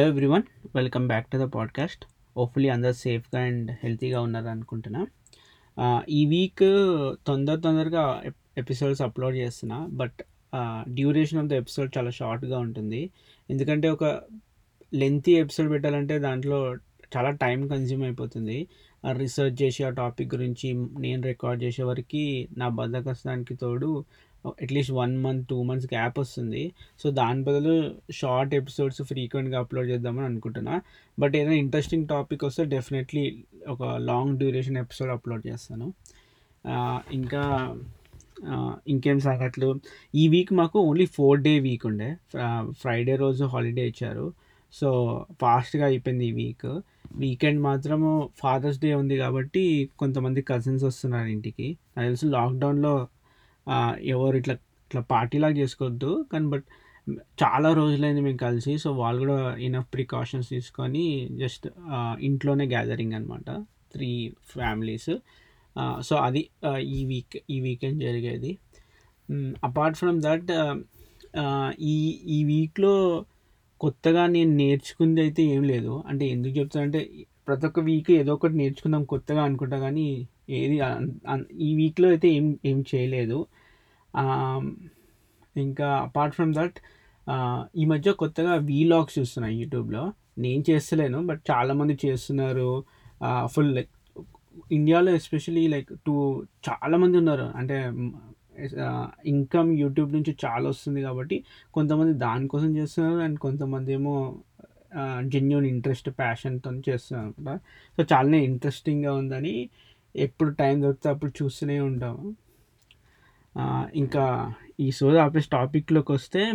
Hello everyone welcome back to the podcast hopefully అందరు సేఫ్గా and హెల్తీగా ఉన్నారు అనుకుంటున్నా ఈ వీక్ తొందర తొందరగా ఎపిసోడ్స్ అప్లోడ్ చేస్తున్నా but duration of the episode చాలా షార్ట్గా ఉంటుంది. ఎందుకంటే ఒక లెంతీ ఎపిసోడ్ పెట్టాలంటే దాంట్లో చాలా టైం కన్జ్యూమ్ అయిపోతుంది. రీసెర్చ్ చేసి ఆ టాపిక్ గురించి నేను రికార్డ్ చేసే వరకు నా బద్దకస్తానికి తోడు at least one month two months gap వస్తుంది. సో దాని బదులు షార్ట్ ఎపిసోడ్స్ ఫ్రీక్వెంట్గా అప్లోడ్ చేద్దామని అనుకుంటున్నా. బట్ ఏదైనా ఇంట్రెస్టింగ్ టాపిక్ వస్తే డెఫినెట్లీ ఒక లాంగ్ డ్యూరేషన్ ఎపిసోడ్ అప్లోడ్ చేస్తాను. ఇంకా ఇంకేం సంగతులు? ఈ వీక్ మాకు ఓన్లీ ఫోర్ డే వీక్ ఉండే. ఫ్రైడే రోజు హాలిడే ఇచ్చారు. సో ఫాస్ట్గా అయిపోయింది ఈ వీక్. వీకెండ్ మాత్రము ఫాదర్స్ డే ఉంది కాబట్టి కొంతమంది కజిన్స్ వస్తున్నారు ఇంటికి. నాకు తెలుసు లాక్డౌన్లో ఎవరు ఇట్లా ఇట్లా పార్టీలాగా చేసుకోవద్దు. కానీ బట్ చాలా రోజులైంది మేము కలిసి సో వాళ్ళు కూడా ఇనఫ్ ప్రికాషన్స్ తీసుకొని జస్ట్ ఇంట్లోనే గ్యాదరింగ్ అనమాట త్రీ ఫ్యామిలీస్ సో అది ఈ వీక్ ఈ వీకెండ్ జరిగేది. అపార్ట్ ఫ్రమ్ దట్ ఈ ఈ వీక్లో కొత్తగా నేను నేర్చుకుంది అయితే ఏం లేదు. అంటే ఎందుకు చెప్తానంటే ప్రతి ఒక్క వీక్ ఏదో ఒకటి నేర్చుకుందాం కొత్తగా అనుకుంటా కానీ ఏది ఈ వీక్లో అయితే ఏం ఏం చేయలేదు. Um, ఇంకా అపార్ట్ ఫ్రమ్ దట్ ఈ మధ్య కొత్తగా వీలాగ్స్ చూస్తున్నాను యూట్యూబ్లో. నేను చేస్తలేను బట్ చాలామంది చేస్తున్నారు. ఫుల్ లైక్ ఇండియాలో ఎస్పెషలీ లైక్ టూ చాలామంది ఉన్నారు. అంటే uh, ఇన్కమ్ యూట్యూబ్ నుంచి చాలా వస్తుంది కాబట్టి కొంతమంది దానికోసం చేస్తున్నారు అండ్ కొంతమంది ఏమో జెన్యున్ ఇంట్రెస్ట్ ప్యాషన్తో చేస్తున్నారు అనమాట. సో చాలానే ఇంట్రెస్టింగ్గా ఉందని ఎప్పుడు టైం దొరికితే అప్పుడు చూస్తూనే ఉంటాము. ఇంకా ఈ సోద ఆపేస్ టాపిక్లోకి వస్తే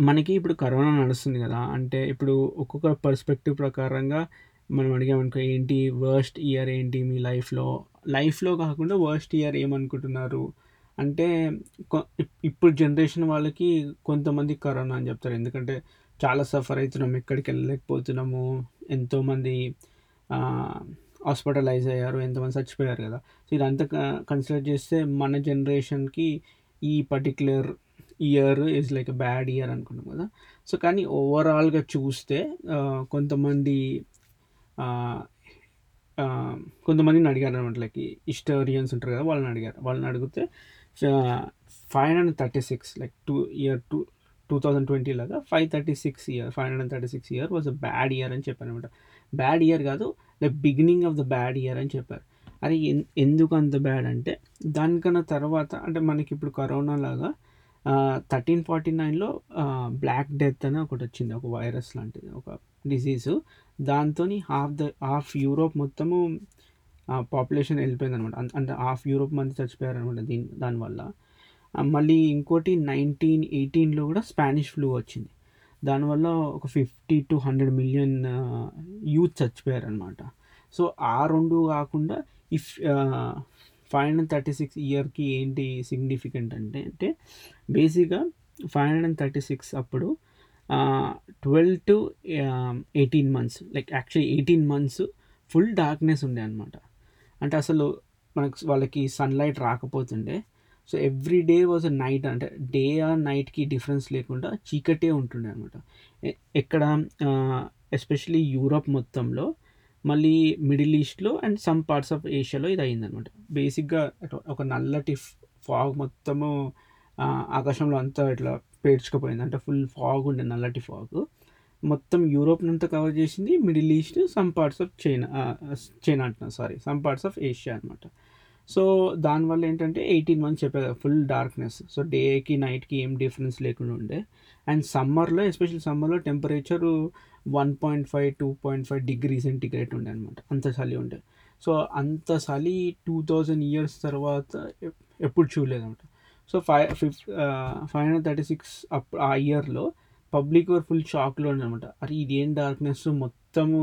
మనకి ఇప్పుడు కరోనా నడుస్తుంది కదా. అంటే ఇప్పుడు ఒక్కొక్క పర్స్పెక్టివ్ ప్రకారంగా మనం అడిగామనుకో ఏంటి వర్స్ట్ ఇయర్ ఏంటి మీ లైఫ్లో? లైఫ్లో కాకుండా వర్స్ట్ ఇయర్ ఏమనుకుంటున్నారు? అంటే ఇప్పుడు జనరేషన్ వాళ్ళకి కొంతమంది కరోనా అని చెప్తారు. ఎందుకంటే చాలా సఫర్ అవుతున్నాం ఎక్కడికి వెళ్ళలేకపోతున్నాము ఎంతోమంది హాస్పిటలైజ్ అయ్యారు ఎంతమంది చచ్చిపోయారు కదా. సో ఇదంతా కన్సిడర్ చేస్తే మన జనరేషన్కి ఈ particular year is like bad year అనుకున్నాం కదా. సో కానీ ఓవరాల్గా చూస్తే కొంతమంది కొంతమందిని అడిగారు అనమాట. లైక్ హిస్టోరియన్స్ ఉంటారు కదా వాళ్ళని అడిగారు. వాళ్ళని అడిగితే five hundred and thirty six like two year two two thousand twenty లాగా five thirty six year five hundred and thirty six year was a bad year అని చెప్పారు అనమాట బ్యాడ్ ఇయర్ కాదు like beginning of the bad year అని చెప్పారు. అది ఎన్- ఎందుకు అంత బ్యాడ్ అంటే దానికన్నా తర్వాత అంటే మనకి ఇప్పుడు కరోనా లాగా థర్టీన్ ఫార్టీ నైన్లో బ్లాక్ డెత్ అని ఒకటి వచ్చింది ఒక వైరస్ లాంటిది ఒక డిసీజు దాంతో హాఫ్ ద హాఫ్ యూరోప్ మొత్తము పాపులేషన్ వెళ్ళిపోయింది అనమాట అంటే హాఫ్ యూరోప్ మంది చచ్చిపోయారు అనమాట దీని దానివల్ల. మళ్ళీ ఇంకోటి నైన్టీన్ ఎయిటీన్లో కూడా స్పానిష్ ఫ్లూ వచ్చింది. దానివల్ల ఒక fifty to hundred million youth చచ్చిపోయారు అనమాట సో ఆ రెండు కాకుండా if five hundred thirty six ఇయర్కి ఏంటి సిగ్నిఫికెంట్ అంటే అంటే బేసిక్గా five hundred and thirty six అప్పుడు twelve to eighteen months like actually eighteen months full darkness ఉండే అనమాట అంటే అసలు మనకు వాళ్ళకి sunlight రాకపోతుండే so every day was a night అంటే డే ఆర్ నైట్కి డిఫరెన్స్ లేకుండా చీకటే ఉంటుండే అనమాట ఎక్కడ ఎస్పెషలీ యూరప్ మొత్తంలో మళ్ళీ మిడిల్ ఈస్ట్లో అండ్ సమ్ పార్ట్స్ ఆఫ్ ఏషియాలో ఇది అయిందనమాట బేసిక్గా ఒక నల్లటి ఫాగ్ మొత్తము ఆకాశంలో అంతా ఇట్లా పేర్చుకుపోయింది. అంటే ఫుల్ ఫాగ్ ఉండే నల్లటి ఫాగ్ మొత్తం యూరోప్ అంతా కవర్ చేసింది middle east some parts of China China అంటున్నా sorry some parts of Asia అనమాట సో దానివల్ల ఏంటంటే ఎయిటీన్ మంత్స్ చెప్పారు ఫుల్ డార్క్నెస్. సో డేకి నైట్కి ఏం డిఫరెన్స్ లేకుండా ఉండే. అండ్ సమ్మర్లో ఎస్పెషల్ సమ్మర్లో temperature one point five two point five degree centigrade ఉండే అనమాట అంత చలి ఉండే. సో అంత చలి టూ థౌజండ్ ఇయర్స్ తర్వాత ఎప్పుడు చూడలేదన్నమాట. సో ఫైవ్ ఫిఫ్ five hundred thirty six up ఆ ఇయర్లో పబ్లిక్ వర్ ఫుల్ షాక్లో అనమాట అరే ఇదేం డార్క్నెస్? మొత్తము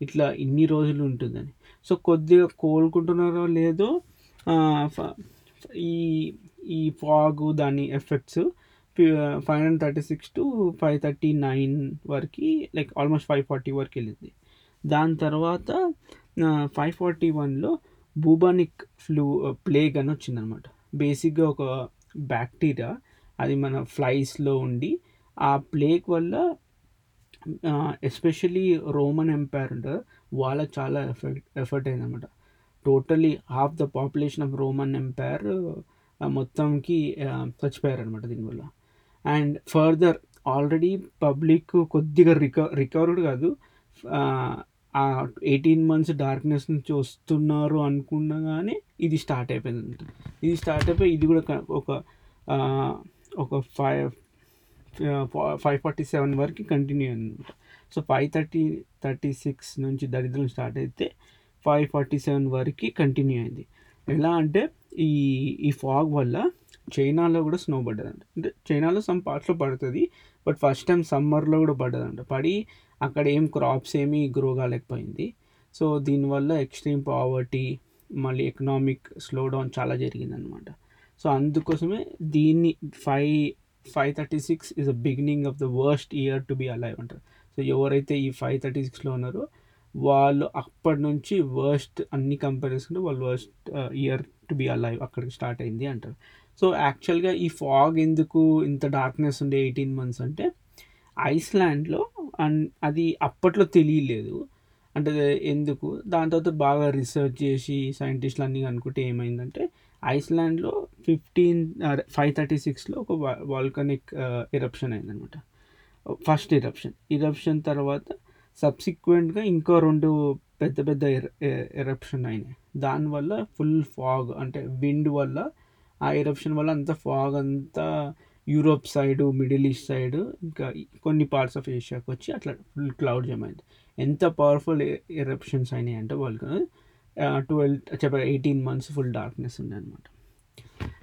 ఇట్లా ఇన్ని రోజులు ఉంటుందని. సో కొద్దిగా కోలుకుంటున్నారో లేదో ఈ ఈ ఫాగ్ దాని effects five hundred thirty six to five thirty nine వరకు లైక్ ఆల్మోస్ట్ ఫైవ్ ఫార్టీ వరకు వెళ్ళింది. దాని తర్వాత ఫైవ్ ఫార్టీ వన్లో బూబానిక్ ఫ్లూ ప్లేగ్ అని వచ్చిందనమాట బేసిక్గా ఒక బ్యాక్టీరియా అది మన ఫ్లైస్లో ఉండి ఆ ప్లేగ్ వల్ల ఎస్పెషల్లీ రోమన్ ఎంపైర్ ఉంటారు వాళ్ళకి చాలా ఎఫెక్ట్ ఎఫర్ట్ అయిందనమాట totally half the population of Roman empire మొత్తంకి చచ్చిపోయారు అనమాట దీనివల్ల. అండ్ ఫర్దర్ ఆల్రెడీ పబ్లిక్ కొద్దిగా రిక రికవర్డ్ కాదు. ఆ ఎయిటీన్ మంత్స్ డార్క్నెస్ నుంచి వస్తున్నారు అనుకున్నగానే ఇది స్టార్ట్ అయిపోయింది ఇది స్టార్ట్ అయిపోయి ఇది కూడా ఒక ఒక ఫైవ్ ఫైవ్ ఫార్టీ సెవెన్ వరకు కంటిన్యూ అయింది so five thirty thirty six నుంచి దరిద్రం స్టార్ట్ అయితే ఫైవ్ ఫార్టీ సెవెన్ వరకు కంటిన్యూ అయింది. ఎలా అంటే ఈ ఈ ఫాగ్ వల్ల చైనాలో కూడా స్నో పడ్డదంట. అంటే చైనాలో సమ్ పార్ట్స్లో పడుతుంది బట్ ఫస్ట్ టైం సమ్మర్లో కూడా పడ్డదంట. పడి అక్కడ ఏం క్రాప్స్ ఏమీ గ్రో కాలేకపోయింది. సో దీనివల్ల ఎక్స్ట్రీమ్ పావర్టీ మళ్ళీ ఎకనామిక్ స్లో డౌన్ చాలా జరిగిందనమాట సో అందుకోసమే దీన్ని five five thirty six is a beginning of the worst year to be alive అంటారు. సో ఎవరైతే ఈ ఫైవ్ థర్టీ సిక్స్లో ఉన్నారో వాళ్ళు అప్పటి నుంచి వర్స్ట్ అన్ని కంపెనీస్ కంటే వాళ్ళు worst year to be alive అక్కడికి స్టార్ట్ అయింది అంటారు. సో యాక్చువల్గా ఈ ఫాగ్ ఎందుకు ఇంత డార్క్నెస్ ఉండే ఎయిటీన్ మంత్స్ అంటే ఐస్లాండ్లో అండ్ అది అప్పట్లో తెలియలేదు. అంటే ఎందుకు? దాని తర్వాత బాగా రీసెర్చ్ చేసి సైంటిస్టులు అన్నీ అనుకుంటే ఏమైందంటే ఐస్లాండ్లో ఫిఫ్టీన్ ఫైవ్ థర్టీ సిక్స్లో ఒక వాల్కనిక్ ఎరప్షన్ అయిందనమాట ఫస్ట్ ఇరప్షన్ ఇరప్షన్ తర్వాత సబ్సిక్వెంట్గా ఇంకో రెండు పెద్ద పెద్ద ఎరప్షన్ అయినాయి. దానివల్ల ఫుల్ ఫాగ్ అంటే విండ్ వల్ల ఆ ఎరప్షన్ వల్ల అంత ఫాగ్ అంతా Europe side Middle East side ఇంకా కొన్ని పార్ట్స్ ఆఫ్ ఏషియాకి వచ్చి అట్లా ఫుల్ క్లౌడ్ జమ అయింది. ఎంత పవర్ఫుల్ ఎరప్షన్స్ e-, అయినాయి అంటే వాళ్ళకి ట్వెల్వ్ చెప్పారు ఎయిటీన్ మంత్స్ ఫుల్ డార్క్నెస్ ఉండే అనమాట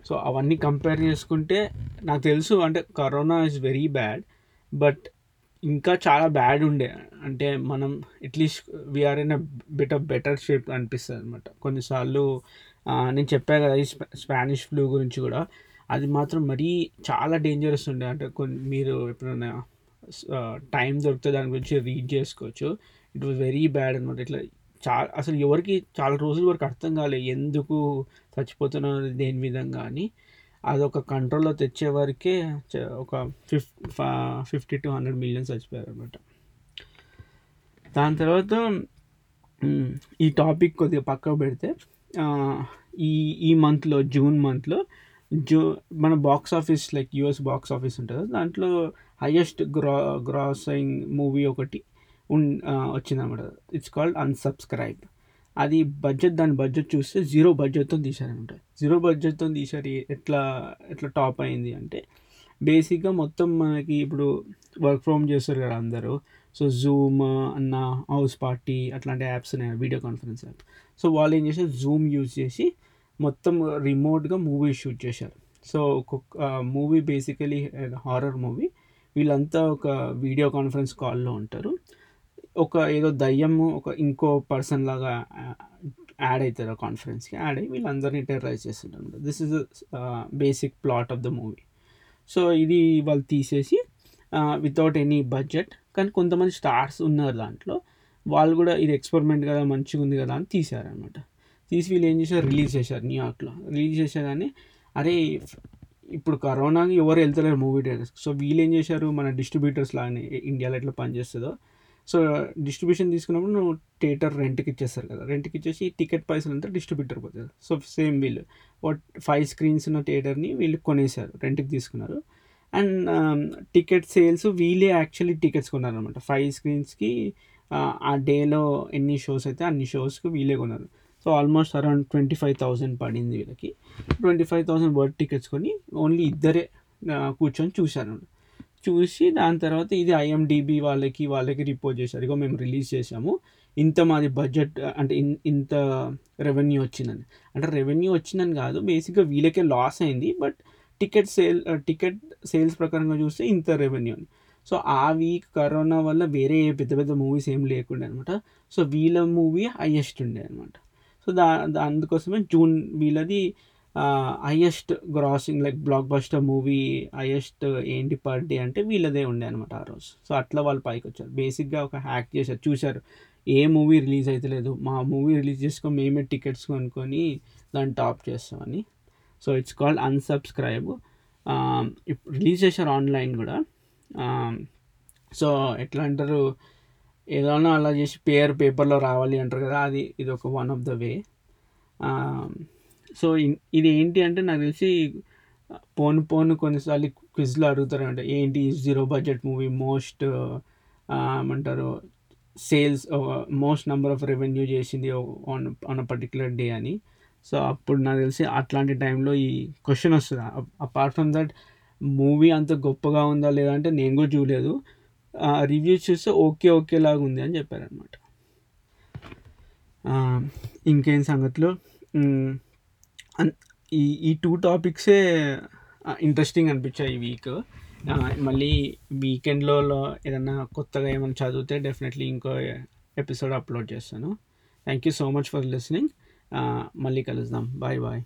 సో అవన్నీ కంపేర్ చేసుకుంటే నాకు తెలుసు అంటే corona is very bad but ఇంకా చాలా బ్యాడ్ ఉండే. అంటే మనం at least we're in a bit of better shape అనిపిస్తుంది అనమాట కొన్నిసార్లు నేను చెప్పా కదా ఈ స్పానిష్ ఫ్లూ గురించి కూడా. అది మాత్రం మరీ చాలా డేంజరస్ ఉండే. అంటే కొన్ని మీరు ఎప్పుడైనా టైం దొరికితే దాని గురించి రీడ్ చేసుకోవచ్చు. ఇట్ వాజ్ వెరీ బ్యాడ్ అనమాట ఇట్లా చాలా అసలు ఎవరికి చాలా రోజుల వరకు అర్థం కాలేదు ఎందుకు చచ్చిపోతున్నారు దేని విధంగా అని. అదొక కంట్రోల్లో తెచ్చే వరకే ఒక fif fifty to hundred millions చచ్చిపోయారు అనమాట దాని తర్వాత ఈ టాపిక్ కొద్దిగా పక్కకు పెడితే ఈ ఈ మంత్లో జూన్ మంత్లో జూ మన box office like US box office ఉంటుంది. దాంట్లో హయ్యెస్ట్ గ్రా గ్రాసింగ్ మూవీ ఒకటి ఉన్ వచ్చిందన్నమాట. ఇట్స్ కాల్డ్ అన్సబ్స్క్రైబ్ అది బడ్జెట్ దాని బడ్జెట్ చూస్తే జీరో బడ్జెట్తో తీశారనమాట. జీరో బడ్జెట్తో తీశారు ఎట్లా ఎట్లా టాప్ అయింది అంటే బేసిక్గా మొత్తం మనకి ఇప్పుడు వర్క్ ఫ్రమ్ చేస్తారు కదా అందరూ. సో జూమ్ అన్న హౌస్ పార్టీ అట్లాంటి యాప్స్ ఉన్నాయి? వీడియో కాన్ఫరెన్స్ యాప్ సో వాళ్ళు ఏం చేశారు? జూమ్ యూజ్ చేసి మొత్తం రిమోట్గా మూవీ షూట్ చేశారు. సో ఒక్కొక్క మూవీ బేసికలీ హారర్ మూవీ వీళ్ళంతా ఒక వీడియో కాన్ఫరెన్స్ కాల్లో ఉంటారు. ఒక ఏదో దయ్యము ఒక ఇంకో పర్సన్ లాగా యాడ్ అవుతారు కాన్ఫరెన్స్కి యాడ్ అయ్యి వీళ్ళందరినీ టెర్రైజ్ చేస్తుంటారు this is basic plot of the movie so ఇది వాళ్ళు తీసేసి వితౌట్ ఎనీ బడ్జెట్ కానీ కొంతమంది స్టార్స్ ఉన్నారు దాంట్లో. వాళ్ళు కూడా ఇది ఎక్స్పెరిమెంట్ కదా మంచిగా ఉంది కదా అని తీశారనమాట తీసి వీళ్ళు ఏం చేశారు? రిలీజ్ చేశారు న్యూయార్క్లో రిలీజ్ చేశారని అరే ఇప్పుడు కరోనాకి ఎవరు వెళ్తలేరు మూవీ థియేటర్స్ సో వీళ్ళు ఏం చేశారు? మన డిస్ట్రిబ్యూటర్స్ లాగానే ఇండియాలో ఎట్లా పనిచేస్తుందో సో డిస్ట్రిబ్యూషన్ తీసుకున్నప్పుడు నువ్వు థియేటర్ రెంట్కి ఇచ్చేస్తారు కదా. రెంట్కి ఇచ్చేసి టికెట్ పైసలు అంతా డిస్ట్రిబ్యూటర్ పోతుంది సో సేమ్ వీళ్ళు. వాట్ ఫైవ్ స్క్రీన్స్ ఉన్న థియేటర్ని వీళ్ళు కొనేసారు రెంట్కి తీసుకున్నారు. అండ్ టికెట్ సేల్స్ వీళ్ళే యాక్చువల్లీ టికెట్స్ కొన్నారనమాట ఫైవ్ స్క్రీన్స్కి ఆ డేలో ఎన్ని షోస్ అయితే అన్ని షోస్కి వీళ్ళే కొన్నారు. So almost around twenty five thousand పడింది వీళ్ళకి. Twenty five thousand worth tickets కొని ఓన్లీ ఇద్దరే కూర్చొని చూశారు చూసి దాని తర్వాత ఇది ఐఎండిబి వాళ్ళకి వాళ్ళకి రిపోర్ట్ చేశారు. ఇగో మేము రిలీజ్ చేసాము ఇంత మాది బడ్జెట్ అంటే ఇంత రెవెన్యూ వచ్చిందని. అంటే రెవెన్యూ వచ్చిందని కాదు బేసిక్గా వీళ్ళకే లాస్ అయింది. But ticket sale ticket sales ప్రకారంగా చూస్తే ఇంత రెవెన్యూ అని సో ఆ వీక్ కరోనా వల్ల వేరే పెద్ద పెద్ద మూవీస్ ఏం లేకుండే అనమాట. సో వీళ్ళ మూవీ హయ్యెస్ట్ ఉండే అనమాట. సో దా అందుకోసమే జూన్ వీళ్ళది highest grossing like blockbuster movie highest ఏంటి పర్ డే అంటే వీళ్ళదే ఉండే అనమాట ఆ రోజు. సో అట్లా వాళ్ళు పైకి వచ్చారు. బేసిక్గా ఒక హ్యాక్ చేశారు. చూశారు. ఏ మూవీ రిలీజ్ అవుతలేదు మా మూవీ రిలీజ్ చేసుకొని మేమే టికెట్స్ కొనుక్కొని దాన్ని టాప్ చేస్తామని. So it's called unsubscribe release చేశారు ఆన్లైన్ కూడా. సో ఎట్లా అంటారు? ఏదైనా అలా చేసి పేరు పేపర్లో రావాలి అంటారు కదా అది ఇది ఒక one of the way so ఇది ఏంటి అంటే నాకు తెలిసి పోను పోను కొన్నిసార్లు క్విజ్లో అడుగుతారు అంటే ఏంటి జీరో బడ్జెట్ మూవీ మోస్ట్ ఏమంటారు sales most number of revenue చేసింది on on a particular day అని. సో అప్పుడు నాకు తెలిసి అట్లాంటి టైంలో ఈ క్వశ్చన్ వస్తుంది? అపార్ట్ ఫ్రమ్ దట్ మూవీ అంత గొప్పగా ఉందా లేదా అంటే నేను కూడా చూడలేదు. రివ్యూస్ చూస్తే ఓకే ఓకే లాగా ఉంది అని చెప్పారనమాట ఇంకేం సంగతిలో? ఈ ఈ టూ టాపిక్సే ఇంట్రెస్టింగ్ అనిపించాయి ఈ వీక్ మళ్ళీ వీకెండ్లో ఏదన్నా కొత్తగా ఏమైనా చదివితే డెఫినెట్లీ ఇంకో ఎపిసోడ్ అప్లోడ్ చేస్తాను. Thank you so much for listening మళ్ళీ కలుద్దాం. Bye bye